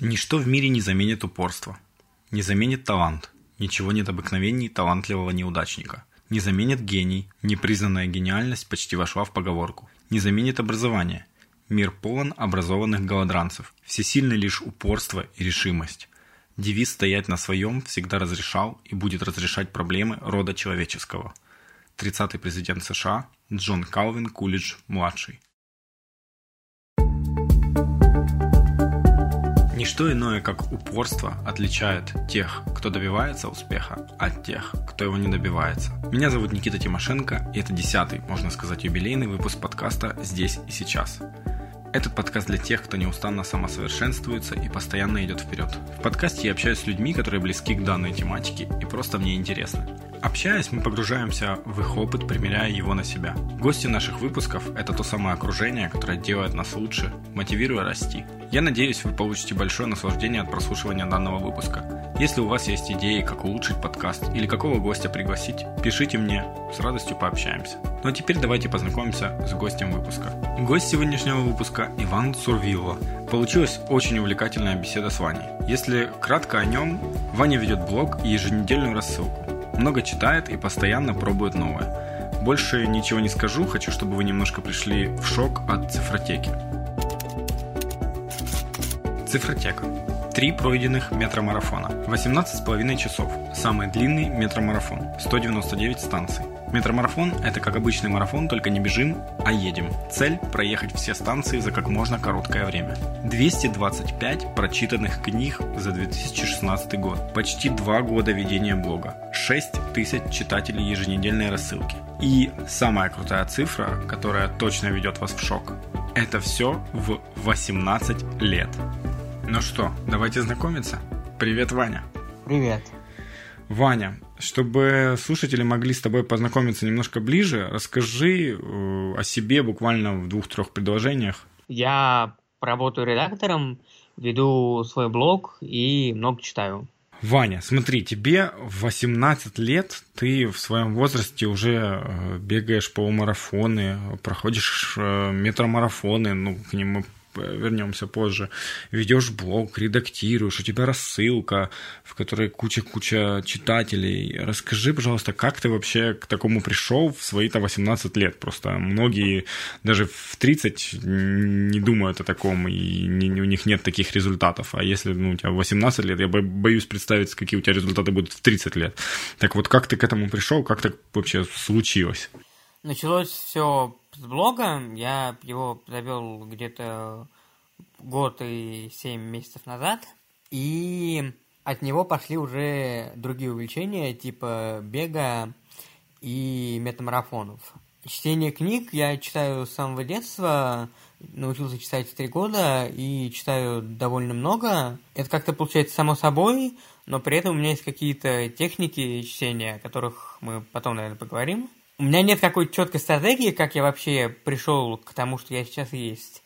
Ничто в мире не заменит упорство. Не заменит талант. Ничего нет обыкновений талантливого неудачника. Не заменит гений. Непризнанная гениальность почти вошла в поговорку. Не заменит образование. Мир полон образованных голодранцев. Всесильны лишь упорство и решимость. Девиз «Стоять на своем» всегда разрешал и будет разрешать проблемы рода человеческого. 30-й президент США Джон Калвин Кулидж-младший. Ничто иное, как упорство, отличает тех, кто добивается успеха, от тех, кто его не добивается. Меня зовут Никита Тимошенко, и это десятый, можно сказать, юбилейный выпуск подкаста «Здесь и сейчас». Этот подкаст для тех, кто неустанно самосовершенствуется и постоянно идет вперед. В подкасте я общаюсь с людьми, которые близки к данной тематике и просто мне интересны. Общаясь, мы погружаемся в их опыт, примеряя его на себя. Гости наших выпусков – это то самое окружение, которое делает нас лучше, мотивируя расти. Я надеюсь, вы получите большое наслаждение от прослушивания данного выпуска. Если у вас есть идеи, как улучшить подкаст или какого гостя пригласить, пишите мне, с радостью пообщаемся. Ну а теперь давайте познакомимся с гостем выпуска. Гость сегодняшнего выпуска – Иван Сурвилова. Получилась очень увлекательная беседа с Ваней. Если кратко о нем, Ваня ведет блог и еженедельную рассылку много читает и постоянно пробует новое. Больше ничего не скажу, хочу, чтобы вы немножко пришли в шок от цифротеки. Цифротека. Три пройденных метромарафона. 18,5 часов. Самый длинный метромарафон. 199 станций. Метромарафон – это как обычный марафон, только не бежим, а едем. Цель – проехать все станции за как можно короткое время. 225 прочитанных книг за 2016 год. Почти два года ведения блога. 6 тысяч читателей еженедельной рассылки. И самая крутая цифра, которая точно ведет вас в шок. Это все в 18 лет. Ну что, давайте знакомиться. Привет, Ваня. Привет. Ваня, чтобы слушатели могли с тобой познакомиться немножко ближе, расскажи э, о себе буквально в двух-трех предложениях. Я работаю редактором, веду свой блог и много читаю. Ваня, смотри, тебе 18 лет, ты в своем возрасте уже э, бегаешь полумарафоны, проходишь э, метромарафоны, ну, к ним мы вернемся позже, ведешь блог, редактируешь, у тебя рассылка, в которой куча-куча читателей. Расскажи, пожалуйста, как ты вообще к такому пришел в свои-то 18 лет? Просто многие даже в 30 не думают о таком, и не, у них нет таких результатов. А если ну, у тебя 18 лет, я боюсь представить, какие у тебя результаты будут в 30 лет. Так вот, как ты к этому пришел, как так вообще случилось? Началось все с блога. Я его завел где-то год и семь месяцев назад. И от него пошли уже другие увлечения, типа бега и метамарафонов. Чтение книг я читаю с самого детства, научился читать в три года и читаю довольно много. Это как-то получается само собой, но при этом у меня есть какие-то техники чтения, о которых мы потом, наверное, поговорим. У меня нет какой-то четкой стратегии, как я вообще пришел к тому, что я сейчас есть.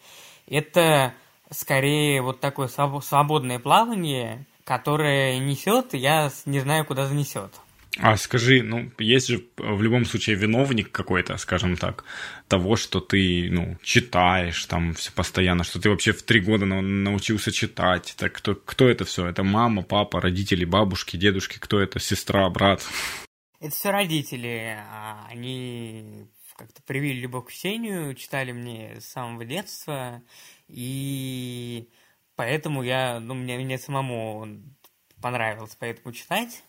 Это скорее вот такое свободное плавание, которое несет, я не знаю, куда занесет. А скажи, ну, есть же в любом случае виновник какой-то, скажем так, того, что ты, ну, читаешь там все постоянно, что ты вообще в три года научился читать. Так кто, кто это все? Это мама, папа, родители, бабушки, дедушки, кто это? Сестра, брат? Это все родители. А они как-то привили любовь к чтению, читали мне с самого детства, и поэтому я, ну, мне, мне самому понравилось поэтому читать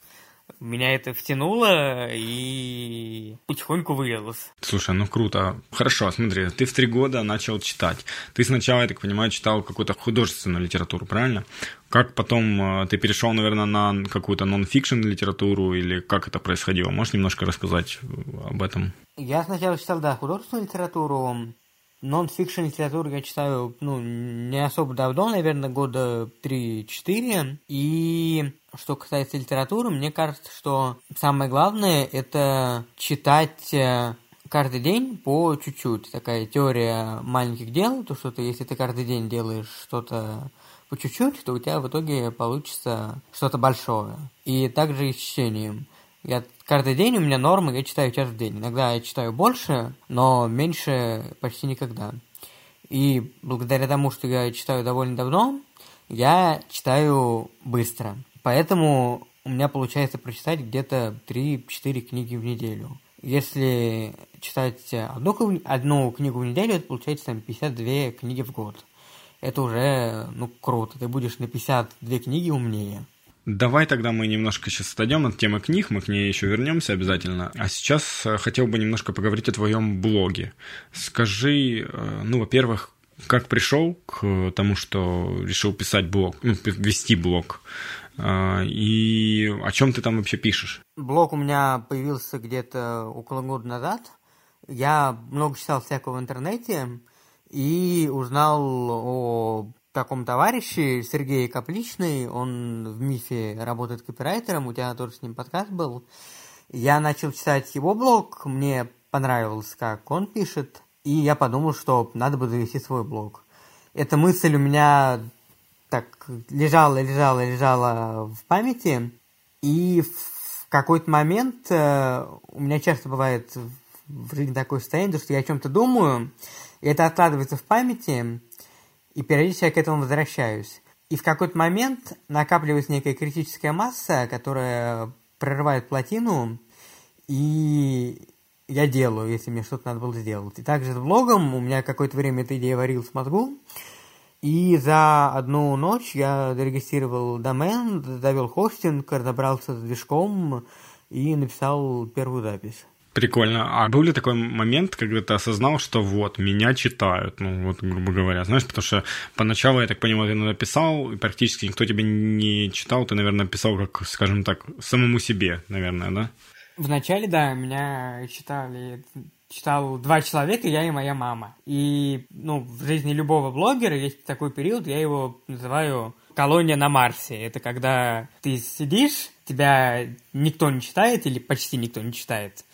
меня это втянуло и потихоньку вылилось. Слушай, ну круто. Хорошо, смотри, ты в три года начал читать. Ты сначала, я так понимаю, читал какую-то художественную литературу, правильно? Как потом э, ты перешел, наверное, на какую-то нон-фикшн литературу или как это происходило? Можешь немножко рассказать э, об этом? Я сначала читал, да, художественную литературу, Нон-фикшн литературу я читаю, ну, не особо давно, наверное, года 3-4. И что касается литературы, мне кажется, что самое главное – это читать э, каждый день по чуть-чуть. Такая теория маленьких дел, то что ты, если ты каждый день делаешь что-то по чуть-чуть, то у тебя в итоге получится что-то большое. И также и с чтением. Я каждый день у меня норма, я читаю час в день. Иногда я читаю больше, но меньше почти никогда. И благодаря тому, что я читаю довольно давно, я читаю быстро. Поэтому у меня получается прочитать где-то 3-4 книги в неделю. Если читать одну, одну книгу в неделю, это получается там 52 книги в год. Это уже, ну, круто. Ты будешь на 52 книги умнее. Давай тогда мы немножко сейчас отойдем от темы книг, мы к ней еще вернемся обязательно. А сейчас э, хотел бы немножко поговорить о твоем блоге. Скажи, э, ну, во-первых, как пришел к тому, что решил писать блог, ну, вести блог? А, и о чем ты там вообще пишешь? Блог у меня появился где-то около года назад. Я много читал всякого в интернете и узнал о таком товарище, Сергей Капличный, он в МИФе работает копирайтером, у тебя тоже с ним подкаст был. Я начал читать его блог, мне понравилось, как он пишет, и я подумал, что надо бы завести свой блог. Эта мысль у меня так лежала, лежала, лежала в памяти, и в какой-то момент э, у меня часто бывает в жизни такое состояние, что я о чем-то думаю, и это откладывается в памяти, и периодически я к этому возвращаюсь. И в какой-то момент накапливается некая критическая масса, которая прорывает плотину, и я делаю, если мне что-то надо было сделать. И также с блогом у меня какое-то время эта идея варилась в мозгу, и за одну ночь я зарегистрировал домен, завел хостинг, разобрался с движком и написал первую запись. Прикольно. А был ли такой момент, когда ты осознал, что вот, меня читают, ну, вот, грубо говоря, знаешь, потому что поначалу, я так понимаю, ты написал, и практически никто тебя не читал, ты, наверное, писал, как, скажем так, самому себе, наверное, да? Вначале, да, меня читали читал два человека, я и моя мама. И, ну, в жизни любого блогера есть такой период, я его называю колония на Марсе. Это когда ты сидишь, тебя никто не читает или почти никто не читает.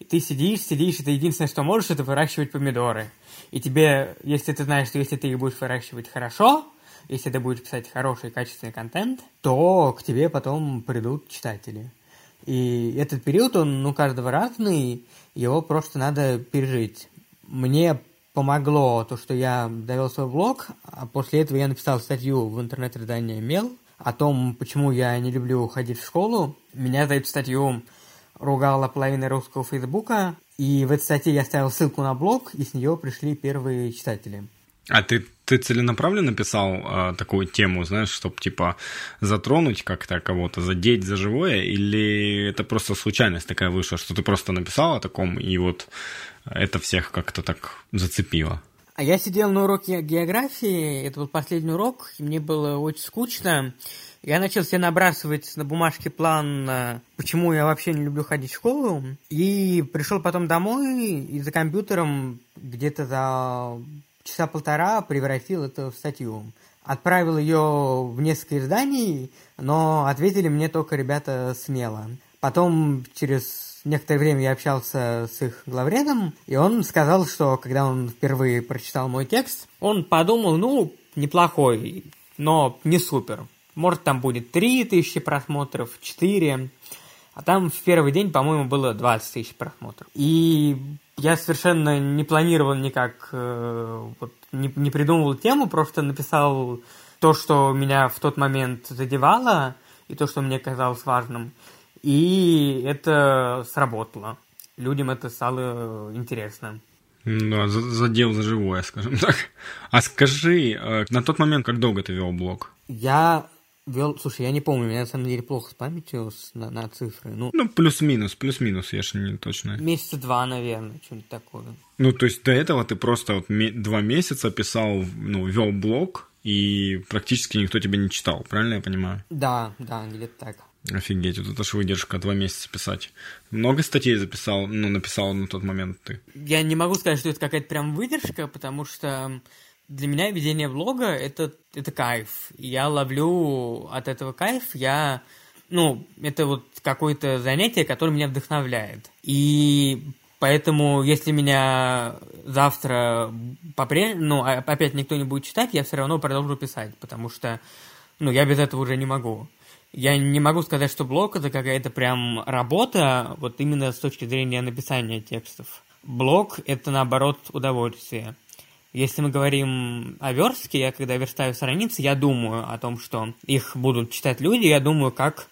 И ты сидишь, сидишь, и ты единственное, что можешь, это выращивать помидоры. И тебе, если ты знаешь, что если ты их будешь выращивать хорошо, если ты будешь писать хороший качественный контент, то к тебе потом придут читатели. И этот период, он у каждого разный, его просто надо пережить. Мне помогло то, что я довел свой блог, а после этого я написал статью в интернет-издании «Мел» о том, почему я не люблю ходить в школу. Меня за эту статью ругала половина русского фейсбука, и в этой статье я ставил ссылку на блог, и с нее пришли первые читатели. А ты, ты целенаправленно писал э, такую тему, знаешь, чтобы типа затронуть как-то кого-то, задеть за живое, или это просто случайность такая вышла, что ты просто написал о таком, и вот это всех как-то так зацепило? А я сидел на уроке географии, это был последний урок, и мне было очень скучно. Я начал себе набрасывать на бумажке план, э, почему я вообще не люблю ходить в школу. И пришел потом домой и за компьютером где-то за часа полтора превратил это в статью. Отправил ее в несколько изданий, но ответили мне только ребята смело. Потом через некоторое время я общался с их главредом, и он сказал, что когда он впервые прочитал мой текст, он подумал, ну, неплохой, но не супер. Может, там будет 3 тысячи просмотров, 4. А там в первый день, по-моему, было 20 тысяч просмотров. И я совершенно не планировал никак, э, вот, не, не придумывал тему, просто написал то, что меня в тот момент задевало, и то, что мне казалось важным. И это сработало. Людям это стало интересно. Да, задел за живое, скажем так. А скажи, э, на тот момент, как долго ты вел блог? Я вел... Слушай, я не помню, у меня на самом деле плохо с памятью с, на, на цифры. Ну, ну плюс-минус, плюс-минус, я же не точно. Месяца два, наверное, что-нибудь такое. Ну, то есть до этого ты просто вот два месяца писал, ну, вел блог, и практически никто тебя не читал, правильно я понимаю? Да, да, где-то так. Офигеть, вот это ж выдержка, два месяца писать. Много статей записал, ну, написал на тот момент ты? Я не могу сказать, что это какая-то прям выдержка, потому что для меня ведение блога это, это кайф. Я ловлю от этого кайф, я ну, это вот какое-то занятие, которое меня вдохновляет. И поэтому, если меня завтра попре... ну, а, опять никто не будет читать, я все равно продолжу писать, потому что, ну, я без этого уже не могу. Я не могу сказать, что блог это какая-то прям работа, вот именно с точки зрения написания текстов. Блог это наоборот удовольствие. Если мы говорим о верстке, я когда верстаю страницы, я думаю о том, что их будут читать люди, я думаю, как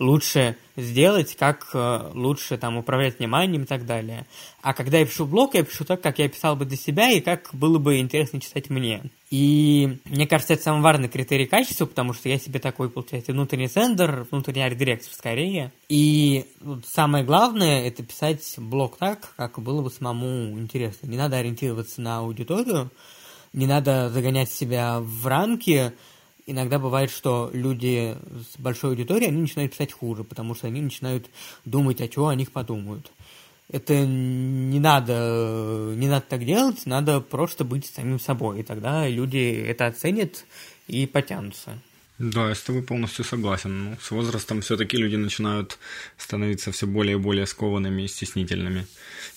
лучше сделать, как э, лучше там управлять вниманием и так далее. А когда я пишу блог, я пишу так, как я писал бы для себя и как было бы интересно читать мне. И мне кажется, это самый важный критерий качества, потому что я себе такой, получается, внутренний сендер, внутренний арт-директор скорее. И самое главное – это писать блог так, как было бы самому интересно. Не надо ориентироваться на аудиторию, не надо загонять себя в рамки, иногда бывает, что люди с большой аудиторией, они начинают писать хуже, потому что они начинают думать, о чем о них подумают. Это не надо, не надо так делать, надо просто быть самим собой, и тогда люди это оценят и потянутся. Да, я с тобой полностью согласен. Ну, с возрастом все-таки люди начинают становиться все более и более скованными и стеснительными.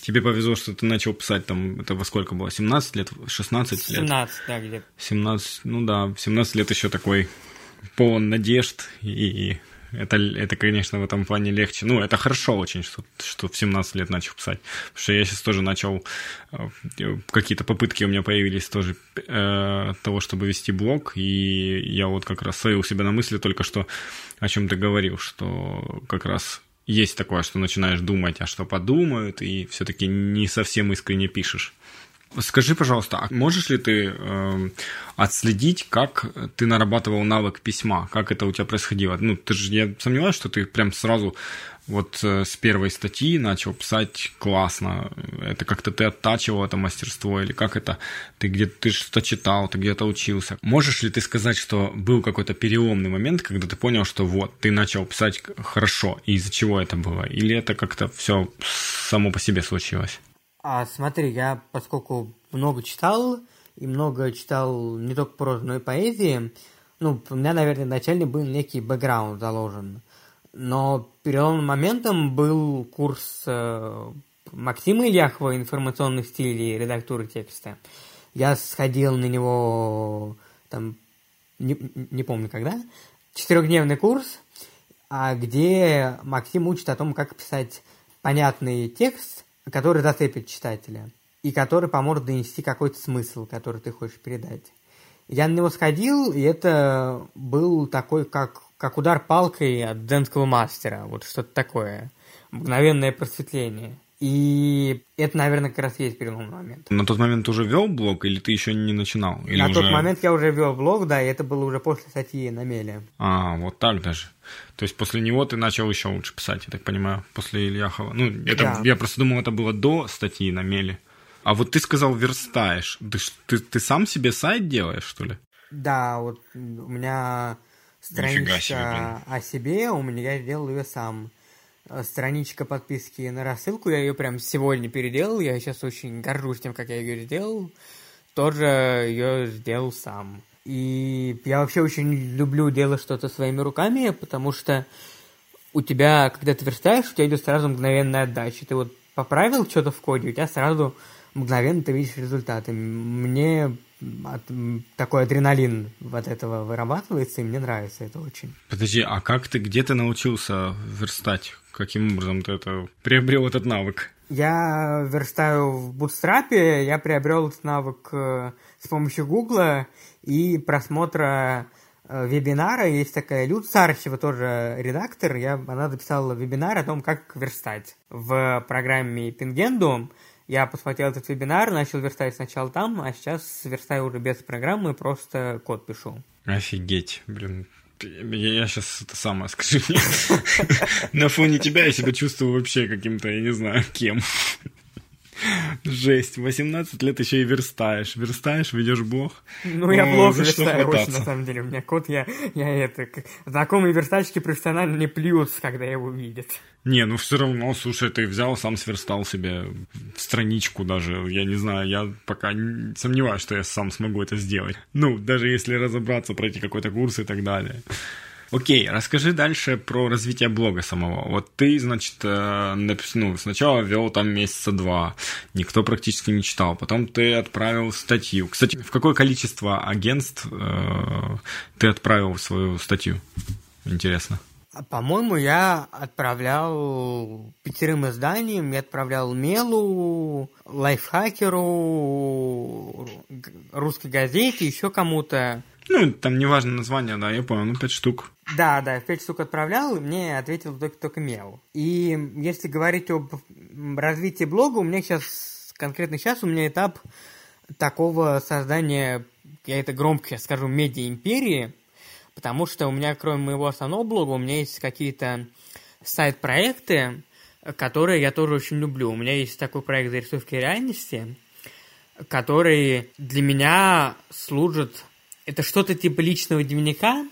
Тебе повезло, что ты начал писать там, это во сколько было, 17 лет, 16 лет? 17, да, где-то. 17, ну да, 17 лет еще такой полон надежд и это, это, конечно, в этом плане легче. Ну, это хорошо очень, что, что в 17 лет начал писать. Потому что я сейчас тоже начал... Э, какие-то попытки у меня появились тоже э, того, чтобы вести блог. И я вот как раз словил себя на мысли только что, о чем ты говорил, что как раз есть такое, что начинаешь думать, а что подумают, и все-таки не совсем искренне пишешь. Скажи, пожалуйста, а можешь ли ты э, отследить, как ты нарабатывал навык письма? Как это у тебя происходило? Ну, ты же, я сомневаюсь, что ты прям сразу вот э, с первой статьи начал писать классно. Это как-то ты оттачивал это мастерство или как это? Ты где-то ты что-то читал, ты где-то учился. Можешь ли ты сказать, что был какой-то переломный момент, когда ты понял, что вот, ты начал писать хорошо, и из-за чего это было? Или это как-то все само по себе случилось? А смотри, я, поскольку много читал, и много читал не только прозу, но и поэзии, ну, у меня, наверное, начально был некий бэкграунд заложен. Но переломным моментом был курс э, Максима Ильяхова «Информационный стиль и редактуры текста». Я сходил на него, там, не, не помню когда, четырехдневный курс, а где Максим учит о том, как писать понятный текст который зацепит читателя и который поможет донести какой-то смысл, который ты хочешь передать. Я на него сходил, и это был такой, как, как удар палкой от дзенского мастера, вот что-то такое, мгновенное просветление. И это, наверное, как раз есть переломный момент. На тот момент ты уже вел блог, или ты еще не начинал? Или на уже... тот момент я уже вел блог, да, и это было уже после статьи на Меле. А, вот так даже. То есть после него ты начал еще лучше писать, я так понимаю, после Ильяхова. Ну, это, да. я просто думал, это было до статьи на Меле. А вот ты сказал, верстаешь. Ты, ты, ты сам себе сайт делаешь, что ли? Да, вот у меня страничка себе, о себе, у меня я делал ее сам. Э, страничка подписки на рассылку, я ее прям сегодня переделал, я сейчас очень горжусь тем, как я ее сделал, тоже ее сделал сам. И я вообще очень люблю делать что-то своими руками, потому что у тебя, когда ты верстаешь, у тебя идет сразу мгновенная отдача. Ты вот поправил что-то в коде, у тебя сразу мгновенно ты видишь результаты. Мне от, такой адреналин от этого вырабатывается, и мне нравится это очень. Подожди, а как ты, где ты научился верстать? Каким образом ты это приобрел этот навык? Я верстаю в Bootstrap, я приобрел этот навык э, с помощью Гугла и просмотра э, вебинара. Есть такая Люд Сарчева, тоже редактор. Я, она записала вебинар о том, как верстать. В программе Pingendum я посмотрел этот вебинар, начал верстать сначала там, а сейчас верстаю уже без программы, просто код пишу. Офигеть, блин. Я, я сейчас это самое скажу. На фоне тебя я себя чувствую вообще каким-то, я не знаю, кем. Жесть, 18 лет еще и верстаешь. Верстаешь, ведешь блог. Ну, я блог верстаю очень, на самом деле. У меня код, я, я это... Знакомые верстальщики профессионально не плюются, когда его видят. Не, ну все равно, слушай, ты взял, сам сверстал себе страничку даже. Я не знаю, я пока сомневаюсь, что я сам смогу это сделать. Ну, даже если разобраться, пройти какой-то курс и так далее. Окей, расскажи дальше про развитие блога самого. Вот ты, значит, э, ну, сначала вел там месяца два, никто практически не читал, потом ты отправил статью. Кстати, в какое количество агентств э, ты отправил свою статью? Интересно. По-моему, я отправлял пятерым изданиям, я отправлял Мелу, Лайфхакеру, русской газете, еще кому-то. Ну, там неважно название, да, я понял, ну, пять штук. Да, да, пять штук отправлял, мне ответил только, только Мел. И если говорить об развитии блога, у меня сейчас, конкретно сейчас, у меня этап такого создания, я это громко сейчас скажу, медиа-империи, потому что у меня, кроме моего основного блога, у меня есть какие-то сайт-проекты, которые я тоже очень люблю. У меня есть такой проект зарисовки реальности, который для меня служит... Это что-то типа личного дневника,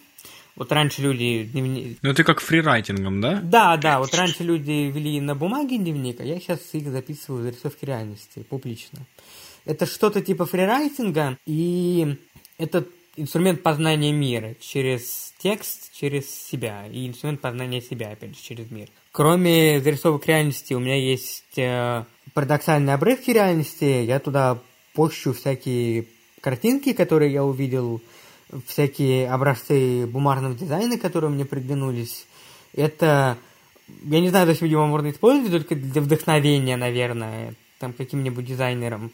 вот раньше люди... Дневни... Ну, это как фрирайтингом, да? Да, да, вот раньше люди вели на бумаге дневник, а я сейчас их записываю в зарисовке реальности, публично. Это что-то типа фрирайтинга, и это инструмент познания мира через текст, через себя, и инструмент познания себя, опять же, через мир. Кроме зарисовок реальности, у меня есть э, парадоксальные обрывки реальности, я туда пощу всякие картинки, которые я увидел, всякие образцы бумажного дизайна, которые мне приглянулись. Это, я не знаю, зачем его можно использовать, только для вдохновения, наверное, там каким-нибудь дизайнером.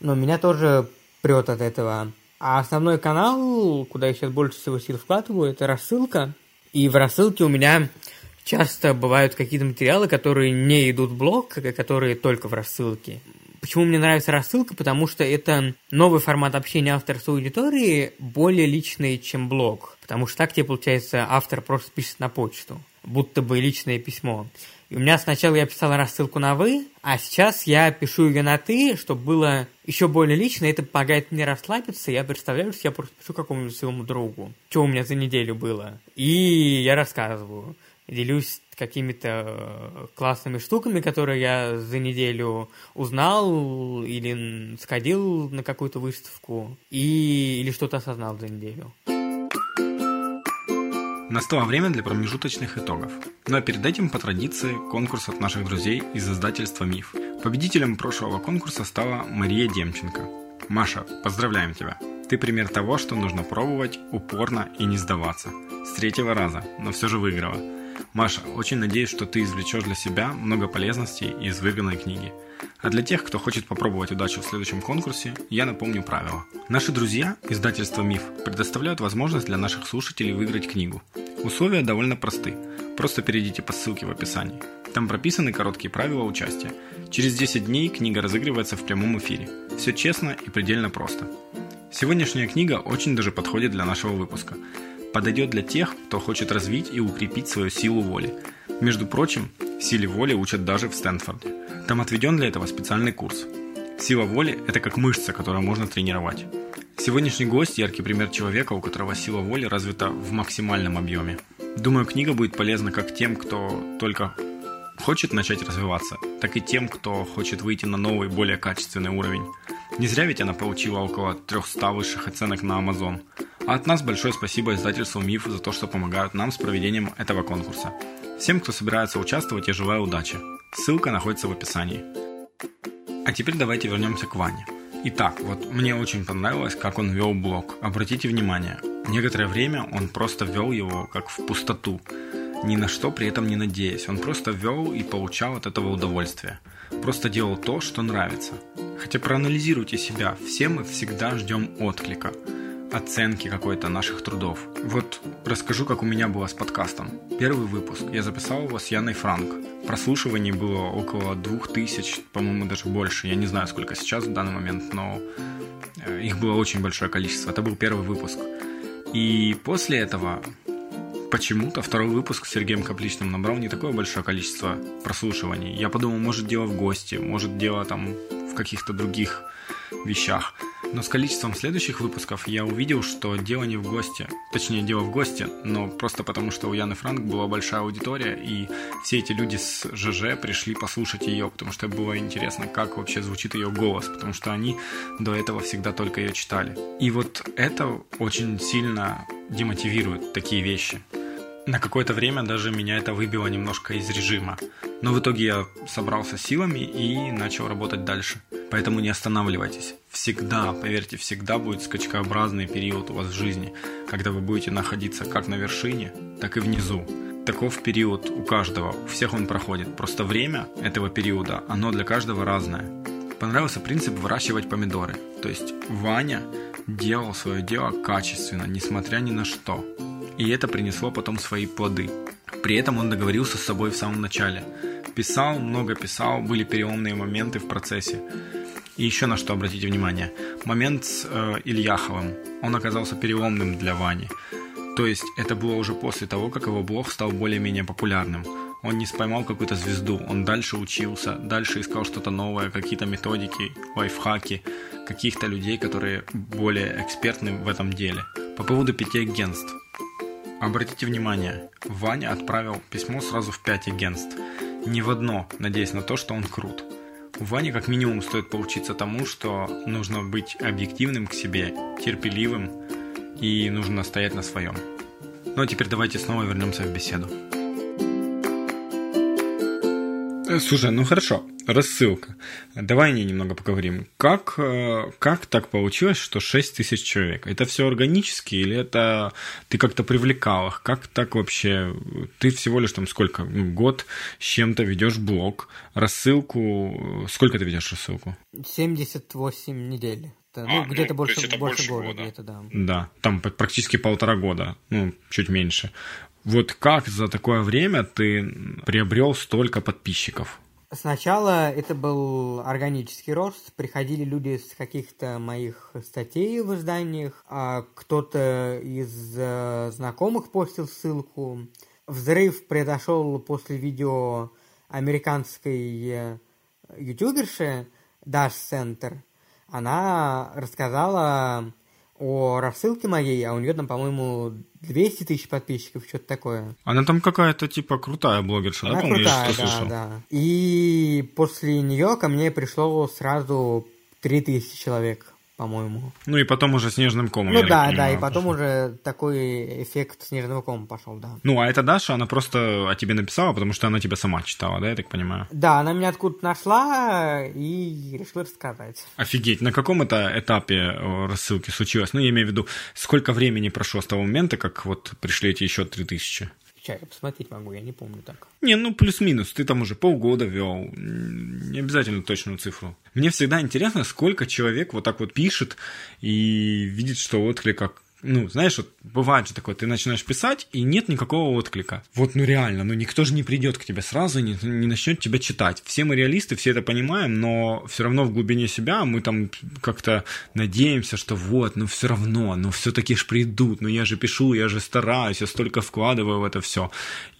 Но меня тоже прет от этого. А основной канал, куда я сейчас больше всего сил вкладываю, это рассылка. И в рассылке у меня часто бывают какие-то материалы, которые не идут в блог, которые только в рассылке. Почему мне нравится рассылка? Потому что это новый формат общения автора с аудиторией, более личный, чем блог. Потому что так тебе, получается, автор просто пишет на почту, будто бы личное письмо. И у меня сначала я писал рассылку на «вы», а сейчас я пишу ее на «ты», чтобы было еще более лично. Это помогает мне расслабиться. Я представляю, что я просто пишу какому-нибудь своему другу, что у меня за неделю было. И я рассказываю. Делюсь какими-то э, классными штуками, которые я за неделю узнал или сходил на какую-то выставку и, или что-то осознал за неделю. Настало время для промежуточных итогов. Ну а перед этим, по традиции, конкурс от наших друзей из издательства «Миф». Победителем прошлого конкурса стала Мария Демченко. Маша, поздравляем тебя! Ты пример того, что нужно пробовать упорно и не сдаваться. С третьего раза, но все же выиграла. Маша, очень надеюсь, что ты извлечешь для себя много полезностей из выигранной книги. А для тех, кто хочет попробовать удачу в следующем конкурсе, я напомню правила. Наши друзья, издательство «Миф», предоставляют возможность для наших слушателей выиграть книгу. Условия довольно просты. Просто перейдите по ссылке в описании. Там прописаны короткие правила участия. Через 10 дней книга разыгрывается в прямом эфире. Все честно и предельно просто. Сегодняшняя книга очень даже подходит для нашего выпуска. Подойдет для тех, кто хочет развить и укрепить свою силу воли. Между прочим, силе воли учат даже в Стэнфорде. Там отведен для этого специальный курс. Сила воли – это как мышца, которую можно тренировать. Сегодняшний гость – яркий пример человека, у которого сила воли развита в максимальном объеме. Думаю, книга будет полезна как тем, кто только хочет начать развиваться, так и тем, кто хочет выйти на новый, более качественный уровень. Не зря ведь она получила около 300 высших оценок на Amazon. А от нас большое спасибо издательству МИФ за то, что помогают нам с проведением этого конкурса. Всем, кто собирается участвовать, я желаю удачи. Ссылка находится в описании. А теперь давайте вернемся к Ване. Итак, вот мне очень понравилось, как он вел блог. Обратите внимание, некоторое время он просто вел его как в пустоту, ни на что при этом не надеясь. Он просто вел и получал от этого удовольствие. Просто делал то, что нравится. Хотя проанализируйте себя, все мы всегда ждем отклика оценки какой-то наших трудов. Вот расскажу, как у меня было с подкастом. Первый выпуск я записал его с Яной Франк. Прослушиваний было около двух тысяч, по-моему, даже больше. Я не знаю, сколько сейчас в данный момент, но э, их было очень большое количество. Это был первый выпуск. И после этого почему-то второй выпуск с Сергеем Капличным набрал не такое большое количество прослушиваний. Я подумал, может дело в гости, может дело там в каких-то других вещах. Но с количеством следующих выпусков я увидел, что дело не в гости. Точнее, дело в гости, но просто потому, что у Яны Франк была большая аудитория, и все эти люди с ЖЖ пришли послушать ее, потому что было интересно, как вообще звучит ее голос, потому что они до этого всегда только ее читали. И вот это очень сильно демотивирует такие вещи. На какое-то время даже меня это выбило немножко из режима. Но в итоге я собрался силами и начал работать дальше. Поэтому не останавливайтесь. Всегда, поверьте, всегда будет скачкообразный период у вас в жизни, когда вы будете находиться как на вершине, так и внизу. таков период у каждого, у всех он проходит. Просто время этого периода, оно для каждого разное. Понравился принцип выращивать помидоры. То есть Ваня делал свое дело качественно, несмотря ни на что. И это принесло потом свои плоды. При этом он договорился с собой в самом начале. Писал, много писал, были переломные моменты в процессе. И еще на что обратите внимание. Момент с э, Ильяховым. Он оказался переломным для Вани. То есть это было уже после того, как его блог стал более-менее популярным. Он не споймал какую-то звезду, он дальше учился, дальше искал что-то новое, какие-то методики, лайфхаки, каких-то людей, которые более экспертны в этом деле. По поводу пяти агентств. Обратите внимание, Ваня отправил письмо сразу в пять агентств. Не в одно, надеясь на то, что он крут. У Вани как минимум стоит поучиться тому, что нужно быть объективным к себе, терпеливым и нужно стоять на своем. Ну а теперь давайте снова вернемся в беседу. Э, слушай, ну хорошо, рассылка. Давай о ней немного поговорим. Как, э, как так получилось, что 6 тысяч человек? Это все органически или это ты как-то привлекал их? Как так вообще? Ты всего лишь там сколько? Ну, год с чем-то ведешь блог, рассылку. Сколько ты ведешь рассылку? 78 недель. Это, ну, а, где-то ну, больше, больше, больше года, года. где-то, да. Да, там практически полтора года, ну, чуть меньше. Вот как за такое время ты приобрел столько подписчиков? Сначала это был органический рост. Приходили люди с каких-то моих статей в изданиях, а кто-то из э, знакомых постил ссылку. Взрыв произошел после видео американской э, ютуберши Dash Center. Она рассказала о рассылке моей, а у нее там, по-моему, 200 тысяч подписчиков, что-то такое. Она там какая-то, типа, крутая блогерша, Она да, помню, крутая, я что да, слышал? да. И после нее ко мне пришло сразу 3000 человек по-моему. Ну и потом уже снежным комом. Ну да, да, и потом пошел. уже такой эффект снежного кома пошел, да. Ну а это Даша, она просто о тебе написала, потому что она тебя сама читала, да, я так понимаю? Да, она меня откуда-то нашла и решила рассказать. Офигеть, на каком это этапе э, рассылки случилось? Ну я имею в виду, сколько времени прошло с того момента, как вот пришли эти еще 3000? Сейчас я посмотреть могу, я не помню так. Не, ну плюс-минус, ты там уже полгода вел, не обязательно точную цифру. Мне всегда интересно, сколько человек вот так вот пишет и видит, что отклика ну, знаешь, вот бывает же такое, ты начинаешь писать, и нет никакого отклика. Вот, ну реально, ну никто же не придет к тебе сразу, не, не начнет тебя читать. Все мы реалисты, все это понимаем, но все равно в глубине себя мы там как-то надеемся, что вот, ну все равно, ну все-таки ж придут, ну я же пишу, я же стараюсь, я столько вкладываю в это все.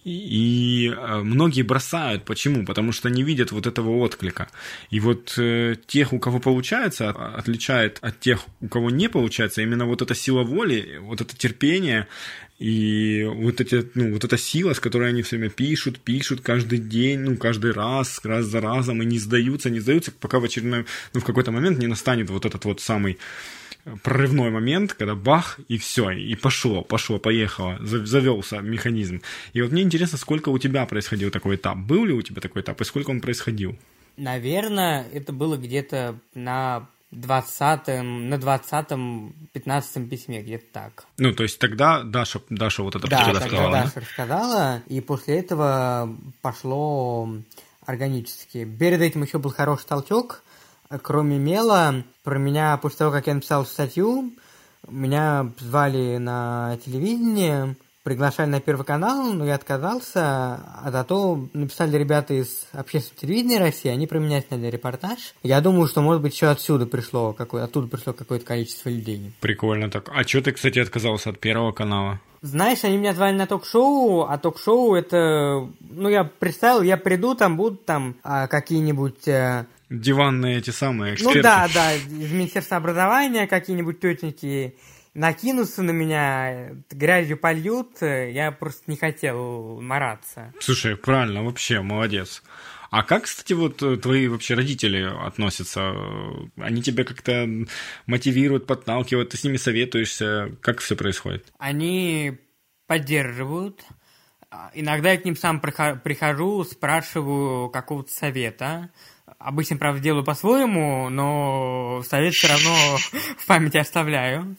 И, э, многие бросают. Почему? Потому что не видят вот этого отклика. И вот э, тех, у кого получается, отличает от тех, у кого не получается, именно вот эта сила воли, вот это терпение и вот, эти, ну, вот эта сила, с которой они все время пишут, пишут каждый день, ну, каждый раз, раз за разом, и не сдаются, не сдаются, пока в очередной, ну, в какой-то момент не настанет вот этот вот самый прорывной момент, когда бах, и все, и пошло, пошло, поехало, завелся механизм. И вот мне интересно, сколько у тебя происходил такой этап? Был ли у тебя такой этап, и сколько он происходил? Наверное, это было где-то на двадцатом, на двадцатом, пятнадцатом письме, где-то так. Ну, то есть тогда Даша, Даша вот это да, тогда рассказала, Даша да? рассказала, и после этого пошло органически. Перед этим еще был хороший толчок, кроме мела, про меня после того, как я написал статью, меня звали на телевидение, приглашали на Первый канал, но я отказался, а зато написали ребята из общественного телевидения России, они про меня сняли репортаж. Я думаю, что, может быть, еще отсюда пришло, какое, оттуда пришло какое-то количество людей. Прикольно так. А что ты, кстати, отказался от Первого канала? Знаешь, они меня звали на ток-шоу, а ток-шоу это... Ну, я представил, я приду, там будут там а, какие-нибудь... А... Диванные эти самые эксперты. Ну да, да, из Министерства образования какие-нибудь тетеньки накинутся на меня, грязью польют, я просто не хотел мараться. Слушай, правильно, вообще, молодец. А как, кстати, вот э, твои вообще родители относятся? Они тебя как-то мотивируют, подталкивают, ты с ними советуешься? Как все происходит? Они поддерживают. Иногда я к ним сам прихожу, спрашиваю какого-то совета. Обычно, правда, делаю по-своему, но совет все равно в памяти оставляю.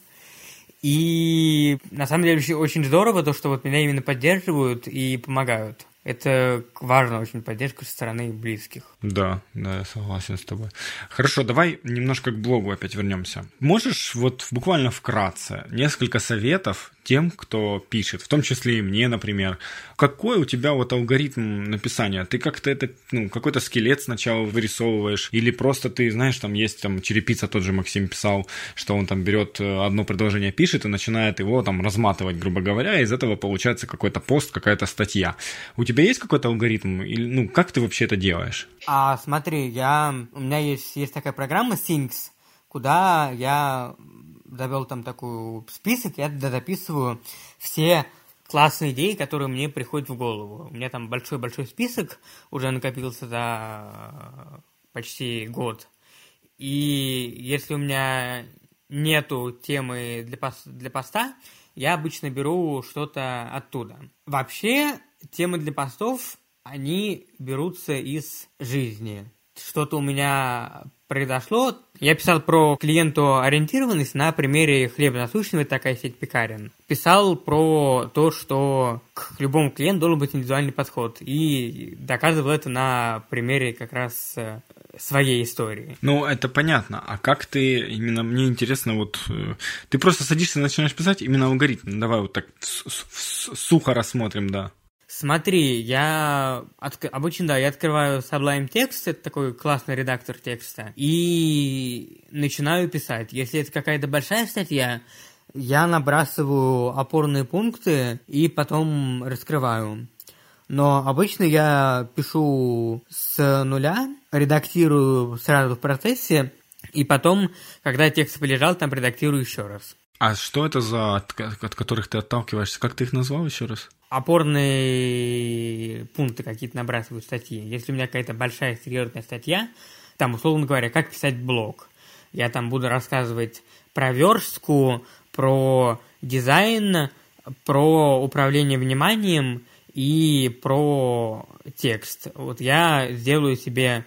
И на самом деле очень здорово то, что вот меня именно поддерживают и помогают. Это важно очень поддержка со стороны близких. Да, да, я согласен с тобой. Хорошо, давай немножко к блогу опять вернемся. Можешь вот буквально вкратце несколько советов тем, кто пишет, в том числе и мне, например. Какой у тебя вот алгоритм написания? Ты как-то это, ну, какой-то скелет сначала вырисовываешь, или просто ты, знаешь, там есть там черепица, тот же Максим писал, что он там берет э, одно предложение, пишет и начинает его там разматывать, грубо говоря, и из этого получается какой-то пост, какая-то статья. У тебя есть какой-то алгоритм? Или, ну, как ты вообще это делаешь? А, смотри, я, у меня есть, есть такая программа Things, куда я завел там такой список, я туда записываю все классные идеи, которые мне приходят в голову. У меня там большой-большой список уже накопился за почти год. И если у меня нету темы для, пост, для поста, я обычно беру что-то оттуда. Вообще, темы для постов, они берутся из жизни. Что-то у меня произошло. Я писал про клиенту ориентированность на примере хлеба насущного, такая сеть пекарен. Писал про то, что к любому клиенту должен быть индивидуальный подход. И доказывал это на примере как раз э, своей истории. Ну, это понятно. А как ты, именно мне интересно, вот э, ты просто садишься и начинаешь писать именно алгоритм. Давай вот так сухо рассмотрим, да. Смотри, я от... обычно, да, я открываю Sublime Text, это такой классный редактор текста, и начинаю писать. Если это какая-то большая статья, я набрасываю опорные пункты и потом раскрываю. Но обычно я пишу с нуля, редактирую сразу в процессе, и потом, когда текст полежал, там редактирую еще раз. А что это за, от, от которых ты отталкиваешься? Как ты их назвал еще раз? Опорные пункты какие-то набрасывают статьи. Если у меня какая-то большая серьезная статья, там, условно говоря, как писать блог, я там буду рассказывать про верстку, про дизайн, про управление вниманием и про текст. Вот я сделаю себе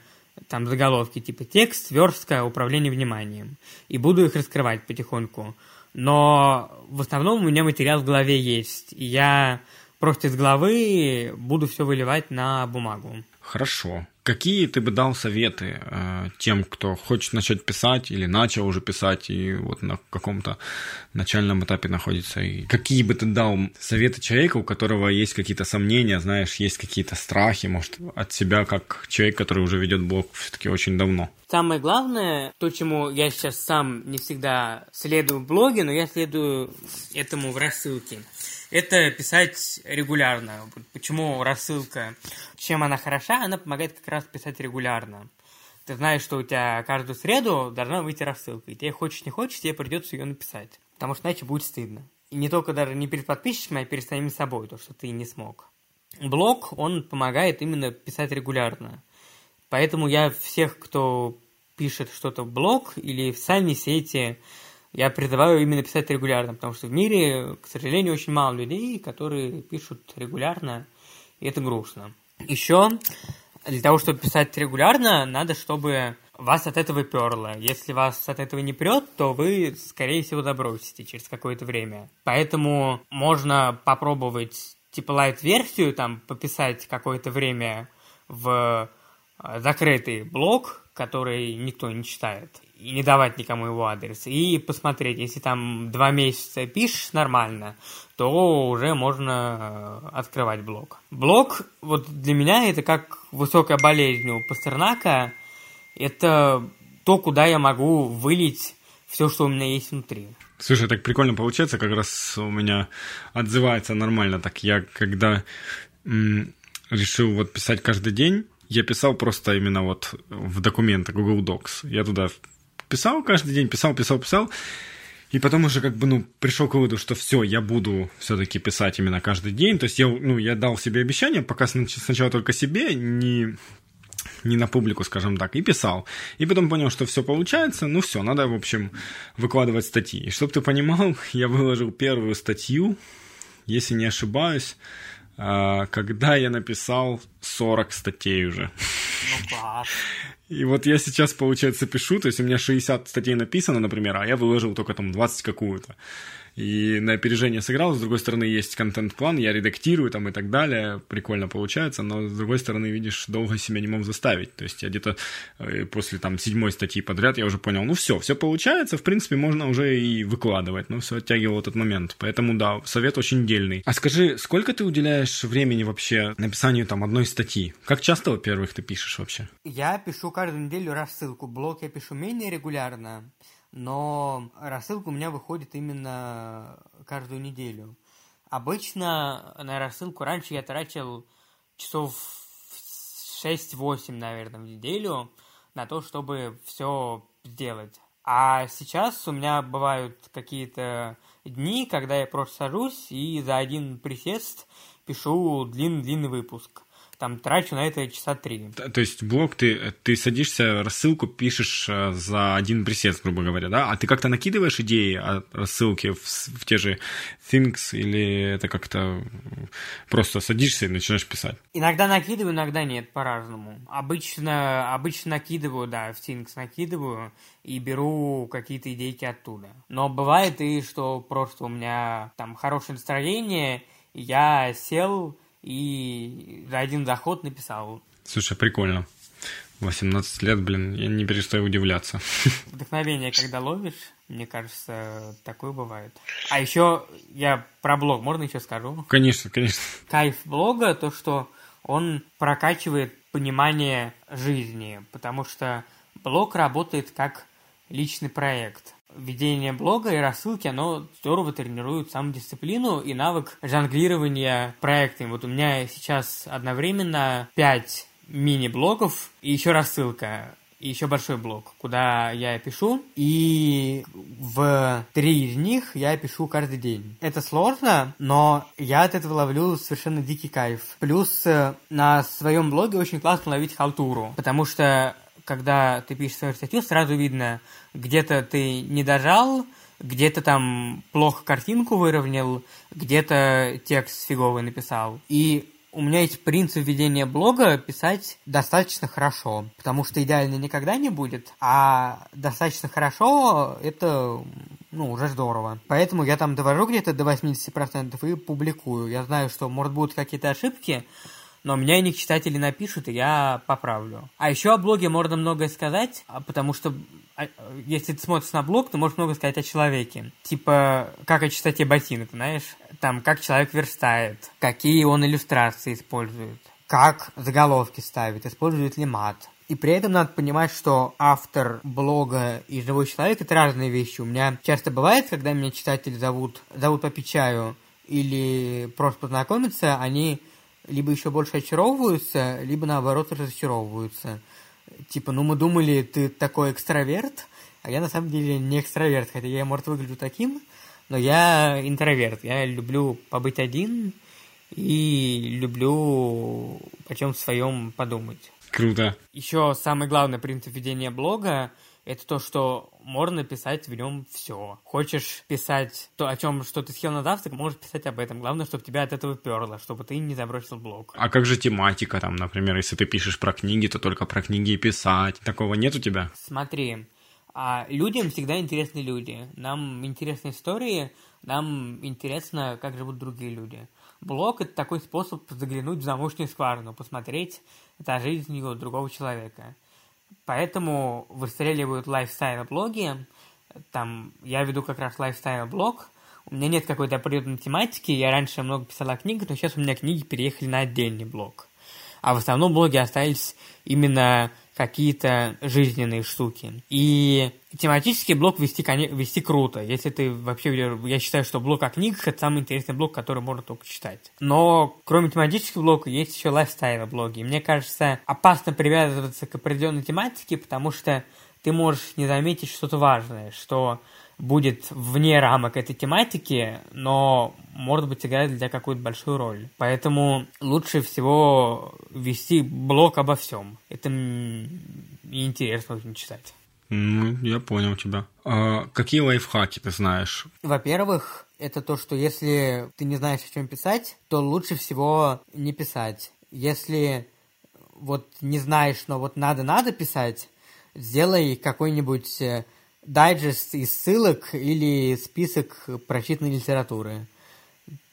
там заголовки типа текст, верстка, управление вниманием. И буду их раскрывать потихоньку. Но в основном у меня материал в голове есть. И я просто из головы буду все выливать на бумагу. Хорошо. Какие ты бы дал советы э, тем, кто хочет начать писать или начал уже писать и вот на каком-то начальном этапе находится? И какие бы ты дал советы человеку, у которого есть какие-то сомнения, знаешь, есть какие-то страхи, может, от себя, как человек, который уже ведет блог все-таки очень давно? Самое главное, то, чему я сейчас сам не всегда следую в блоге, но я следую этому в рассылке это писать регулярно. Почему рассылка? Чем она хороша? Она помогает как раз писать регулярно. Ты знаешь, что у тебя каждую среду должна выйти рассылка, и тебе хочешь не хочешь, тебе придется ее написать. Потому что иначе будет стыдно. И не только даже не перед подписчиками, а перед самим собой, то, что ты не смог. Блог, он помогает именно писать регулярно. Поэтому я всех, кто пишет что-то в блог или в сами сети, я призываю именно писать регулярно, потому что в мире, к сожалению, очень мало людей, которые пишут регулярно, и это грустно. Еще для того, чтобы писать регулярно, надо, чтобы вас от этого перло. Если вас от этого не прет, то вы, скорее всего, забросите через какое-то время. Поэтому можно попробовать типа лайт-версию, там, пописать какое-то время в э, закрытый блог, который никто не читает и не давать никому его адрес, и посмотреть, если там два месяца пишешь нормально, то уже можно э, открывать блог. Блог, вот для меня это как высокая болезнь у Пастернака, это то, куда я могу вылить все, что у меня есть внутри. Слушай, так прикольно получается, как раз у меня отзывается нормально. Так я когда м, решил вот писать каждый день, я писал просто именно вот в документы Google Docs. Я туда писал каждый день, писал, писал, писал. И потом уже как бы, ну, пришел к выводу, что все, я буду все-таки писать именно каждый день. То есть я, ну, я дал себе обещание, пока сначала только себе, не, не на публику, скажем так, и писал. И потом понял, что все получается, ну все, надо, в общем, выкладывать статьи. И чтобы ты понимал, я выложил первую статью, если не ошибаюсь, а, когда я написал 40 статей уже. Ну, класс. И вот я сейчас, получается, пишу, то есть у меня 60 статей написано, например, а я выложил только там 20 какую-то. И на опережение сыграл, с другой стороны, есть контент-план, я редактирую там и так далее, прикольно получается, но с другой стороны, видишь, долго себя не мог заставить. То есть я где-то э, после там седьмой статьи подряд я уже понял, ну все, все получается, в принципе, можно уже и выкладывать, но все оттягивал этот момент. Поэтому да, совет очень дельный. А скажи, сколько ты уделяешь времени вообще написанию там одной статьи? Как часто, во-первых, ты пишешь вообще? Я пишу каждую неделю рассылку. Блог я пишу менее регулярно, но рассылка у меня выходит именно каждую неделю. Обычно на рассылку раньше я тратил часов 6-8, наверное, в неделю на то, чтобы все сделать. А сейчас у меня бывают какие-то дни, когда я просто сажусь и за один присест пишу длинный-длинный выпуск там трачу на это часа три. То, есть блог ты, ты садишься, рассылку пишешь э, за один присед, грубо говоря, да? А ты как-то накидываешь идеи о рассылке в, в те же Things или это как-то просто садишься и начинаешь писать? Иногда накидываю, иногда нет, по-разному. Обычно, обычно накидываю, да, в Things накидываю и беру какие-то идейки оттуда. Но бывает и, что просто у меня там хорошее настроение, я сел и за один заход написал. Слушай, прикольно. 18 лет, блин, я не перестаю удивляться. Вдохновение, когда ловишь, мне кажется, такое бывает. А еще я про блог, можно еще скажу? Конечно, конечно. Кайф блога то, что он прокачивает понимание жизни, потому что блог работает как личный проект ведение блога и рассылки, оно здорово тренирует самодисциплину и навык жонглирования проектами. Вот у меня сейчас одновременно 5 мини-блогов и еще рассылка и еще большой блог, куда я пишу, и в три из них я пишу каждый день. Это сложно, но я от этого ловлю совершенно дикий кайф. Плюс э, на своем блоге очень классно ловить халтуру, потому что когда ты пишешь свою статью, сразу видно, где-то ты не дожал, где-то там плохо картинку выровнял, где-то текст фиговый написал. И у меня есть принцип ведения блога писать достаточно хорошо, потому что идеально никогда не будет, а достаточно хорошо это ну, уже здорово. Поэтому я там довожу где-то до 80% и публикую. Я знаю, что, может, будут какие-то ошибки, но меня них читатели напишут, и я поправлю. А еще о блоге можно многое сказать, а, потому что а, если ты смотришь на блог, ты можешь много сказать о человеке. Типа, как о чистоте ботинок, знаешь? Там, как человек верстает, какие он иллюстрации использует, как заголовки ставит, использует ли мат. И при этом надо понимать, что автор блога и живой человек – это разные вещи. У меня часто бывает, когда меня читатели зовут, зовут по чаю или просто познакомиться, они либо еще больше очаровываются, либо наоборот разочаровываются. Типа, ну мы думали, ты такой экстраверт, а я на самом деле не экстраверт, хотя я, может, выгляжу таким, но я интроверт. Я люблю побыть один и люблю о чем своем подумать. Круто. Еще самый главный принцип ведения блога это то, что можно писать в нем все. Хочешь писать то, о чем, что ты съел на завтрак, можешь писать об этом. Главное, чтобы тебя от этого перло, чтобы ты не забросил блог. А как же тематика там, например, если ты пишешь про книги, то только про книги и писать. Такого нет у тебя? Смотри, а людям всегда интересны люди. Нам интересны истории, нам интересно, как живут другие люди. Блог – это такой способ заглянуть в замочную скважину, посмотреть это жизнь другого человека. Поэтому выстреливают лайфстайл-блоги. Там я веду как раз лайфстайл-блог. У меня нет какой-то определенной тематики. Я раньше много писала о книгах, но сейчас у меня книги переехали на отдельный блог. А в основном блоги остались именно какие-то жизненные штуки. И тематический блог вести, вести круто. Если ты вообще... Я считаю, что блог о книгах – это самый интересный блог, который можно только читать. Но кроме тематического блога есть еще лайфстайл блоги. Мне кажется, опасно привязываться к определенной тематике, потому что ты можешь не заметить что-то важное, что будет вне рамок этой тематики, но, может быть, играет для тебя какую-то большую роль. Поэтому лучше всего вести блог обо всем. Это интересно очень читать. Ну, я понял тебя. А какие лайфхаки ты знаешь? Во-первых, это то, что если ты не знаешь, о чем писать, то лучше всего не писать. Если вот не знаешь, но вот надо-надо писать, сделай какой-нибудь э, дайджест из ссылок или список прочитанной литературы.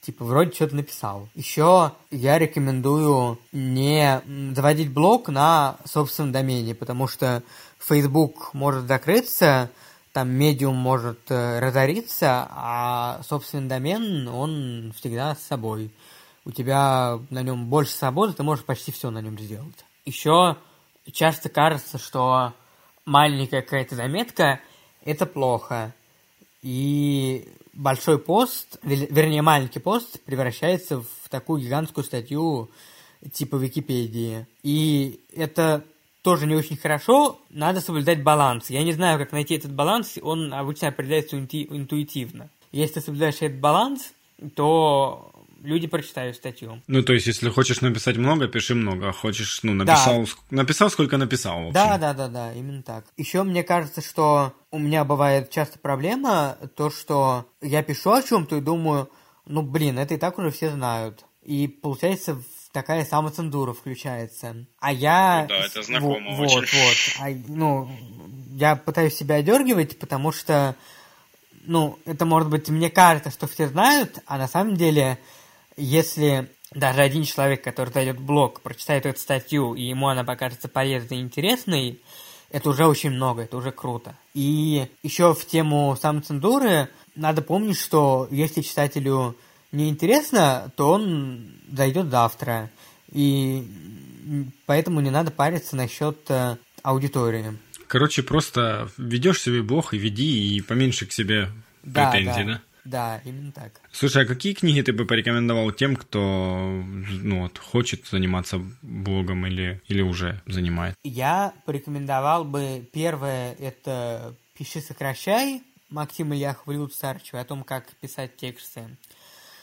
Типа, вроде что-то написал. Еще я рекомендую не заводить блог на собственном домене, потому что Facebook может закрыться, там медиум может э, разориться, а собственный домен, он всегда с собой. У тебя на нем больше свободы, ты можешь почти все на нем сделать. Еще часто кажется, что маленькая какая-то заметка – это плохо. И большой пост, вернее, маленький пост превращается в такую гигантскую статью типа Википедии. И это тоже не очень хорошо, надо соблюдать баланс. Я не знаю, как найти этот баланс, он обычно определяется интуитивно. Если ты соблюдаешь этот баланс, то люди прочитают статью. Ну, то есть, если хочешь написать много, пиши много. А хочешь, ну, написал, да. написал сколько написал. В общем. Да, да, да, да, именно так. Еще мне кажется, что у меня бывает часто проблема, то, что я пишу о чем-то и думаю, ну, блин, это и так уже все знают. И получается такая самоцензура включается. А я... Ну, да, это знакомо вот, очень. Вот, вот. А, ну, я пытаюсь себя одергивать, потому что, ну, это может быть, мне кажется, что все знают, а на самом деле если даже один человек, который зайдет в блог, прочитает эту статью, и ему она покажется полезной и интересной, это уже очень много, это уже круто. И еще в тему самоцензуры надо помнить, что если читателю не интересно, то он зайдет завтра. И поэтому не надо париться насчет э, аудитории. Короче, просто ведешь себе блог и веди, и поменьше к себе претензий, да? да? Да, именно так. Слушай, а какие книги ты бы порекомендовал тем, кто ну, вот, хочет заниматься блогом или, или уже занимает? Я порекомендовал бы первое это «Пиши, сокращай» Максима Ильяхова Люцарчева о том, как писать тексты.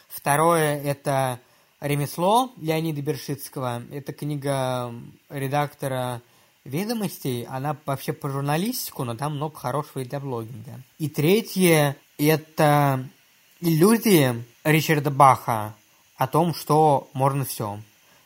Второе это «Ремесло» Леонида Бершицкого. Это книга редактора «Ведомостей». Она вообще по журналистику, но там много хорошего и для блогинга. И третье это иллюзии Ричарда Баха о том, что можно все.